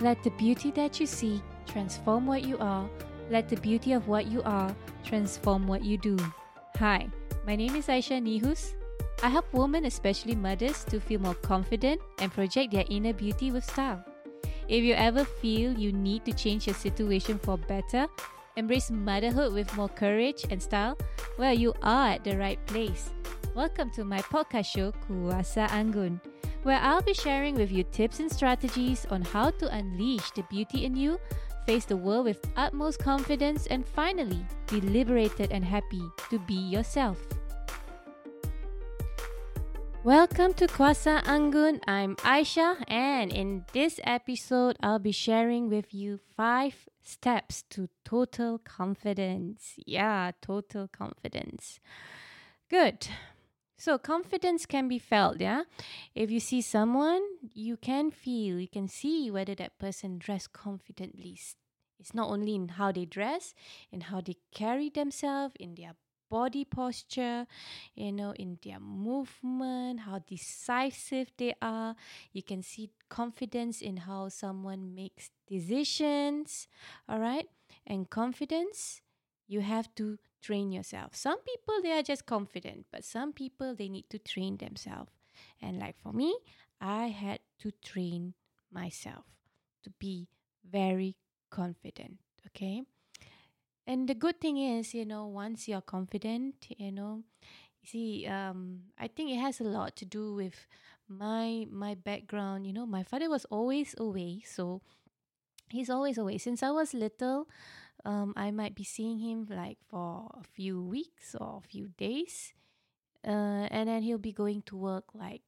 Let the beauty that you see transform what you are. Let the beauty of what you are transform what you do. Hi, my name is Aisha Nihus. I help women, especially mothers, to feel more confident and project their inner beauty with style. If you ever feel you need to change your situation for better, embrace motherhood with more courage and style, well, you are at the right place. Welcome to my podcast show, Kuasa Anggun, where I'll be sharing with you tips and strategies on how to unleash the beauty in you, face the world with utmost confidence, and finally be liberated and happy to be yourself. Welcome to Kuasa Anggun. I'm Aisha, and in this episode, I'll be sharing with you five steps to total confidence. Yeah, total confidence. Good. So confidence can be felt, yeah. If you see someone, you can feel, you can see whether that person dress confidently. It's not only in how they dress, in how they carry themselves, in their body posture, you know, in their movement, how decisive they are. You can see confidence in how someone makes decisions, all right? And confidence, you have to train yourself. Some people they are just confident, but some people they need to train themselves. And like for me, I had to train myself to be very confident, okay? And the good thing is, you know, once you're confident, you know, you see, um, I think it has a lot to do with my my background. You know, my father was always away, so he's always away. Since I was little, um, I might be seeing him like for a few weeks or a few days. Uh, and then he'll be going to work like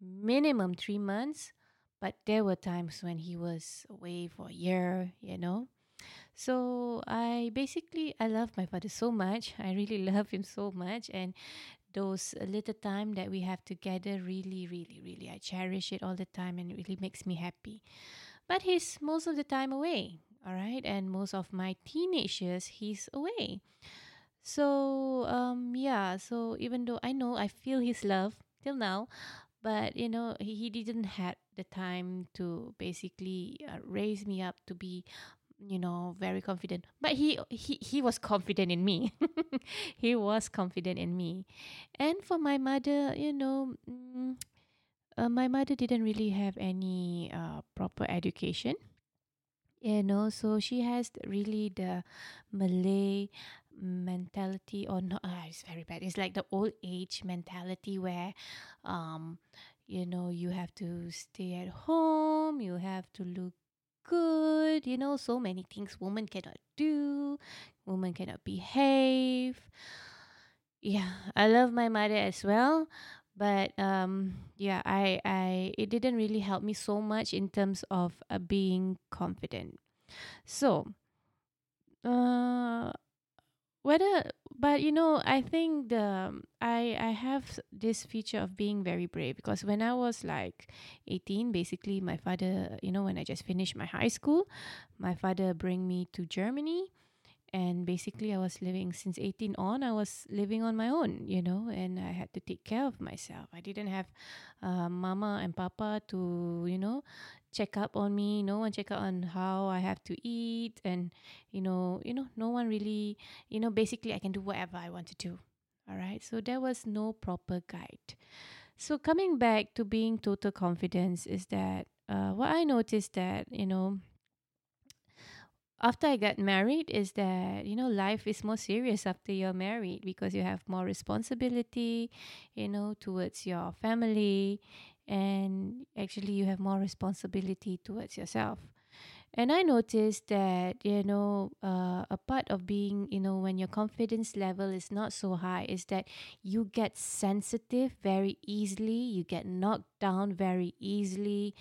minimum three months. But there were times when he was away for a year, you know. So I basically I love my father so much. I really love him so much, and those little time that we have together, really, really, really, I cherish it all the time, and it really makes me happy. But he's most of the time away all right and most of my teenage years he's away. So um yeah so even though i know i feel his love till now but you know he, he didn't had the time to basically uh, raise me up to be you know very confident. But he he, he was confident in me. He was confident in me. And for my mother you know mm, uh, my mother didn't really have any uh, proper education you know so she has really the malay mentality or not uh, it's very bad. It's like the old age mentality where um you know you have to stay at home you have to look good you know so many things women cannot do women cannot behave. Yeah i love my mother as well but um yeah i i it didn't really help me so much in terms of uh, being confident. So uh whether but you know i think the i i have this feature of being very brave because when i was like 18 basically my father you know when i just finished my high school my father bring me to germany and basically i was living since 18 on i was living on my own you know and i had to take care of myself. I didn't have uh, mama and papa to you know check up on me no one check up on how i have to eat and you know you know no one really you know basically i can do whatever i want to do all right so there was no proper guide. So coming back to being total confidence is that uh, what i noticed that you know after I got married is that you know life is more serious after you're married because you have more responsibility, you know, towards your family and actually you have more responsibility towards yourself. And I noticed that, you know, uh, a part of being, you know, when your confidence level is not so high, is that you get sensitive very easily, you get knocked down very easily,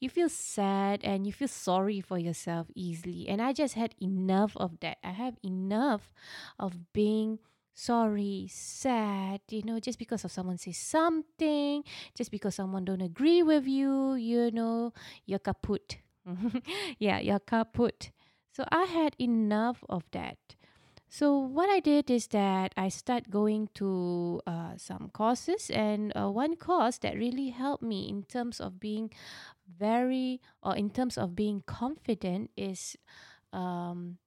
you feel sad and you feel sorry for yourself easily. And I just had enough of that. I have enough of being sorry, sad, you know, just because of someone says something, just because someone don't agree with you, you know, you're kaput yeah, you're kaput. So I had enough of that. So what I did is that I start going to uh, some courses, and uh, one course that really helped me in terms of being very, or in terms of being confident, is um,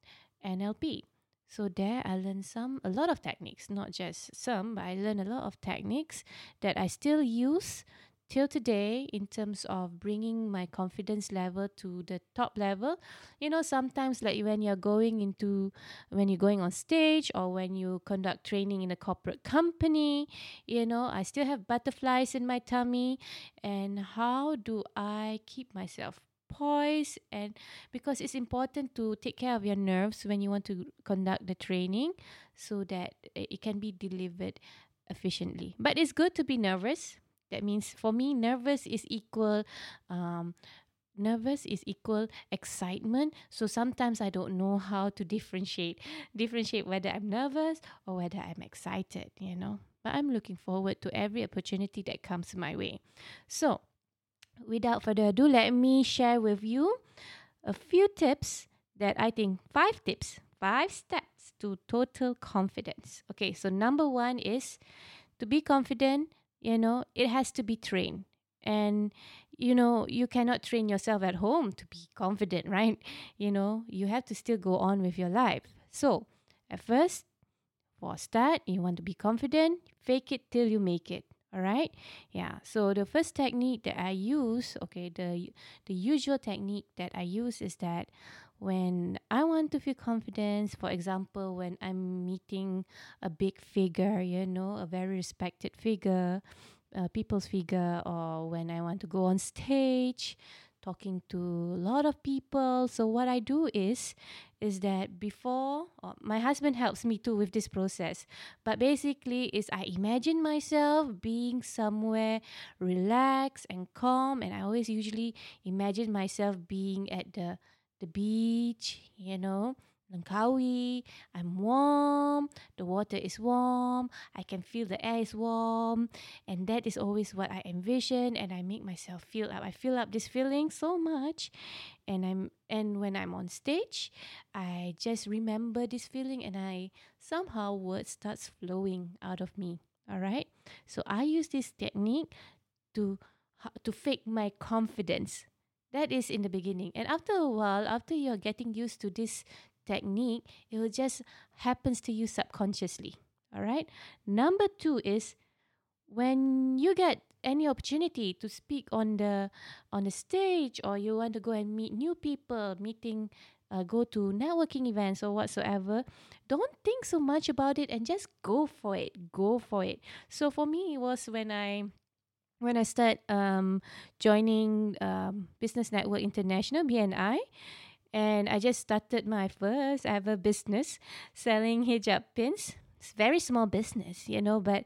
NLP. So there I learned some a lot of techniques, not just some, but I learned a lot of techniques that I still use till today in terms of bringing my confidence level to the top level. You know sometimes like when you're going into when you're going on stage or when you conduct training in a corporate company you know i still have butterflies in my tummy. And how do i keep myself poised? And because it's important to take care of your nerves when you want to conduct the training so that it can be delivered efficiently. But it's good to be nervous that means for me, nervous is equal. Um, nervous is equal excitement. So sometimes i don't know how to differentiate differentiate whether i'm nervous or whether i'm excited you know. But i'm looking forward to every opportunity that comes my way. So without further ado let me share with you a few tips that i think five tips five steps to total confidence. Okay so number one is to be confident you know it has to be trained. And you know you cannot train yourself at home to be confident right? You know you have to still go on with your life. So at first for a start you want to be confident fake it till you make it all right yeah so the first technique that i use okay the the usual technique that i use is that when i want to feel confidence for example when i'm meeting a big figure you know a very respected figure uh, people's figure or when i want to go on stage talking to a lot of people. So what i do is is that before uh, my husband helps me too with this process. But basically is i imagine myself being somewhere relaxed and calm and i always usually imagine myself being at the the beach, you know, Langkawi. I'm warm, the water is warm, I can feel the air is warm, and that is always what I envision and I make myself feel up. I feel up this feeling so much. And I'm and when I'm on stage, I just remember this feeling and I somehow words starts flowing out of me. All right? So I use this technique to to fake my confidence that is in the beginning. And after a while, after you're getting used to this technique, it will just happens to you subconsciously. All right. Number two is when you get any opportunity to speak on the on the stage or you want to go and meet new people, meeting uh, go to networking events or whatsoever, don't think so much about it and just go for it. Go for it. So for me, it was when I when I start um, joining um, Business Network International (BNI), and I just started my first ever business selling hijab pins. It's very small business, you know, but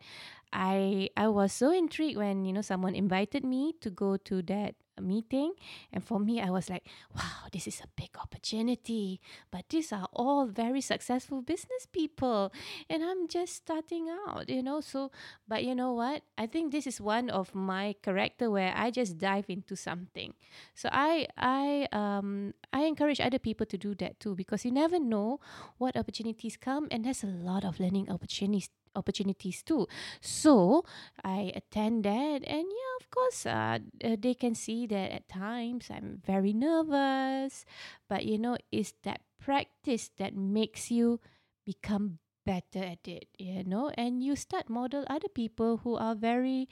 I I was so intrigued when you know someone invited me to go to that meeting. And for me, I was like, wow, this is a big opportunity. But these are all very successful business people. And I'm just starting out, you know. So, but you know what? I think this is one of my character where I just dive into something. So I I um I encourage other people to do that too because you never know what opportunities come and there's a lot of learning opportunities opportunities too. So I attend that, and yeah, of course, uh, uh, they can see that at times I'm very nervous, but you know, it's that practice that makes you become better at it you know and you start model other people who are very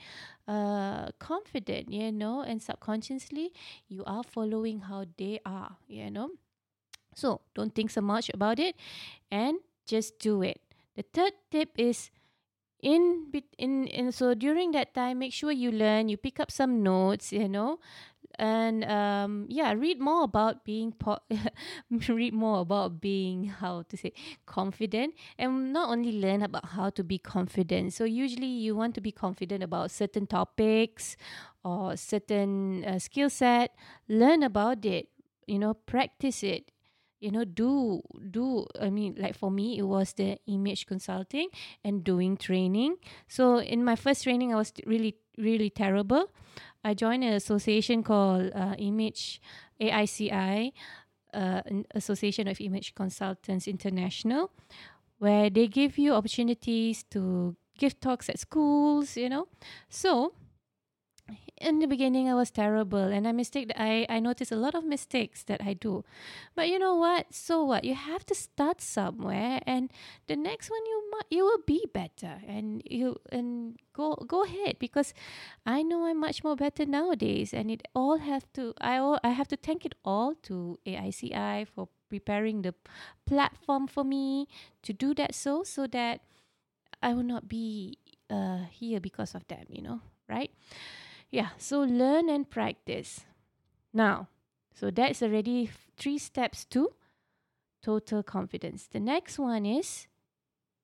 uh confident you know and subconsciously you are following how they are you know so don't think so much about it and just do it the third tip is in in in so during that time make sure you learn you pick up some notes you know and um yeah read more about being po- read more about being how to say confident and not only learn about how to be confident. So usually you want to be confident about certain topics or certain uh, skill set learn about it you know practice it you know do do i mean like for me it was the image consulting and doing training so in my first training i was really really terrible i joined an association called uh, image aici uh, association of image consultants international where they give you opportunities to give talks at schools, you know. So in the beginning I was terrible and I mistake I, I noticed a lot of mistakes that I do. But you know what? So what? You have to start somewhere and the next one you might you will be better and you and go go ahead because I know I'm much more better nowadays and it all have to I all, I have to thank it all to AICI for preparing the platform for me to do that so so that I will not be uh, here because of them, you know, right? Yeah, so learn and practice. Now, so that's already three steps to total confidence. The next one is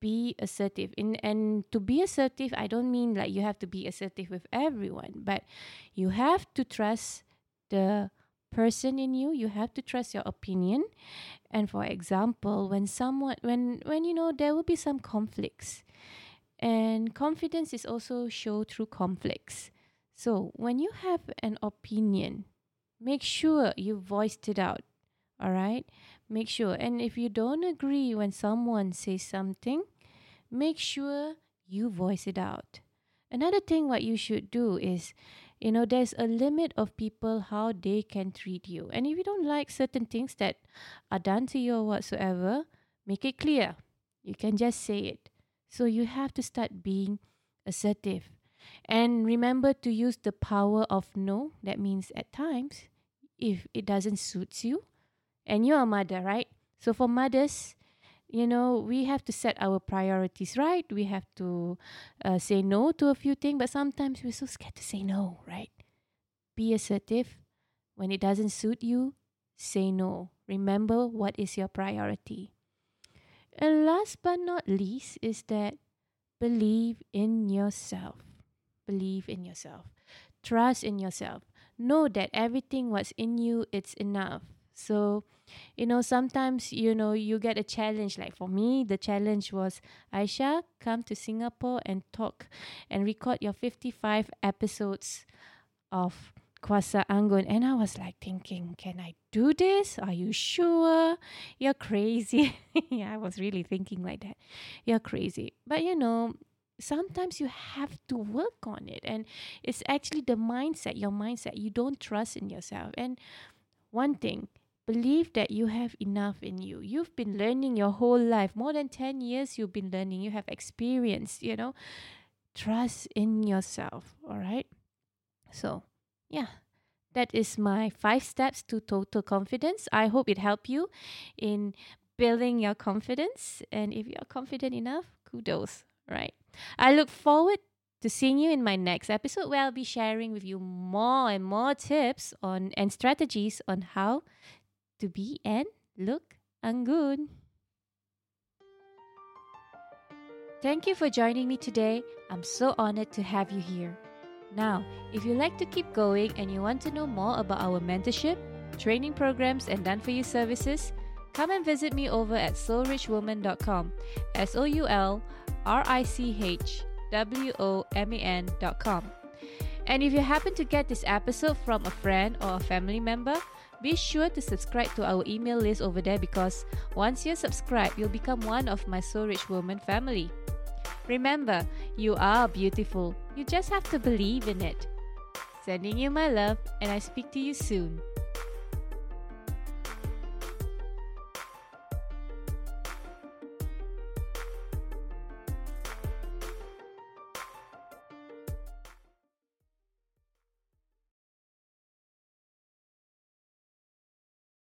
be assertive. In and to be assertive, I don't mean like you have to be assertive with everyone, but you have to trust the person in you. You have to trust your opinion. And for example, when someone when when you know there will be some conflicts. And confidence is also show through conflicts. So, when you have an opinion, make sure you voiced it out. All right? Make sure. And if you don't agree when someone says something, make sure you voice it out. Another thing what you should do is you know there's a limit of people how they can treat you and if you don't like certain things that are done to you or whatsoever make it clear you can just say it so you have to start being assertive and remember to use the power of no. That means at times, if it doesn't suit you, and you're a mother, right? So for mothers, you know, we have to set our priorities right. We have to uh, say no to a few things, but sometimes we're so scared to say no, right? Be assertive. When it doesn't suit you, say no. Remember what is your priority. And last but not least is that believe in yourself believe in yourself. Trust in yourself. Know that everything what's in you, it's enough. So, you know, sometimes, you know, you get a challenge. Like for me, the challenge was Aisha, come to Singapore and talk and record your 55 episodes of Kuasa Anggun. And I was like thinking, can I do this? Are you sure? You're crazy. yeah, I was really thinking like that. You're crazy. But you know, sometimes you have to work on it. And it's actually the mindset your mindset. You don't trust in yourself. And one thing believe that you have enough in you. You've been learning your whole life. More than 10 years you've been learning. You have experience you know. Trust in yourself all right so yeah. That is my five steps to total confidence. I hope it helped you in building your confidence. And if you're confident enough kudos right I look forward to seeing you in my next episode where I'll be sharing with you more and more tips on and strategies on how to be and look anggun. Thank you for joining me today. I'm so honored to have you here. Now, if you like to keep going and you want to know more about our mentorship, training programs, and done for you services, come and visit me over at soulrichwoman.com. S O U L R I C H W O M A N dot com. And if you happen to get this episode from a friend or a family member, be sure to subscribe to our email list over there because once you're subscribed, you'll become one of my Soul Rich Woman family. Remember, you are beautiful. You just have to believe in it. Sending you my love, and I speak to you soon.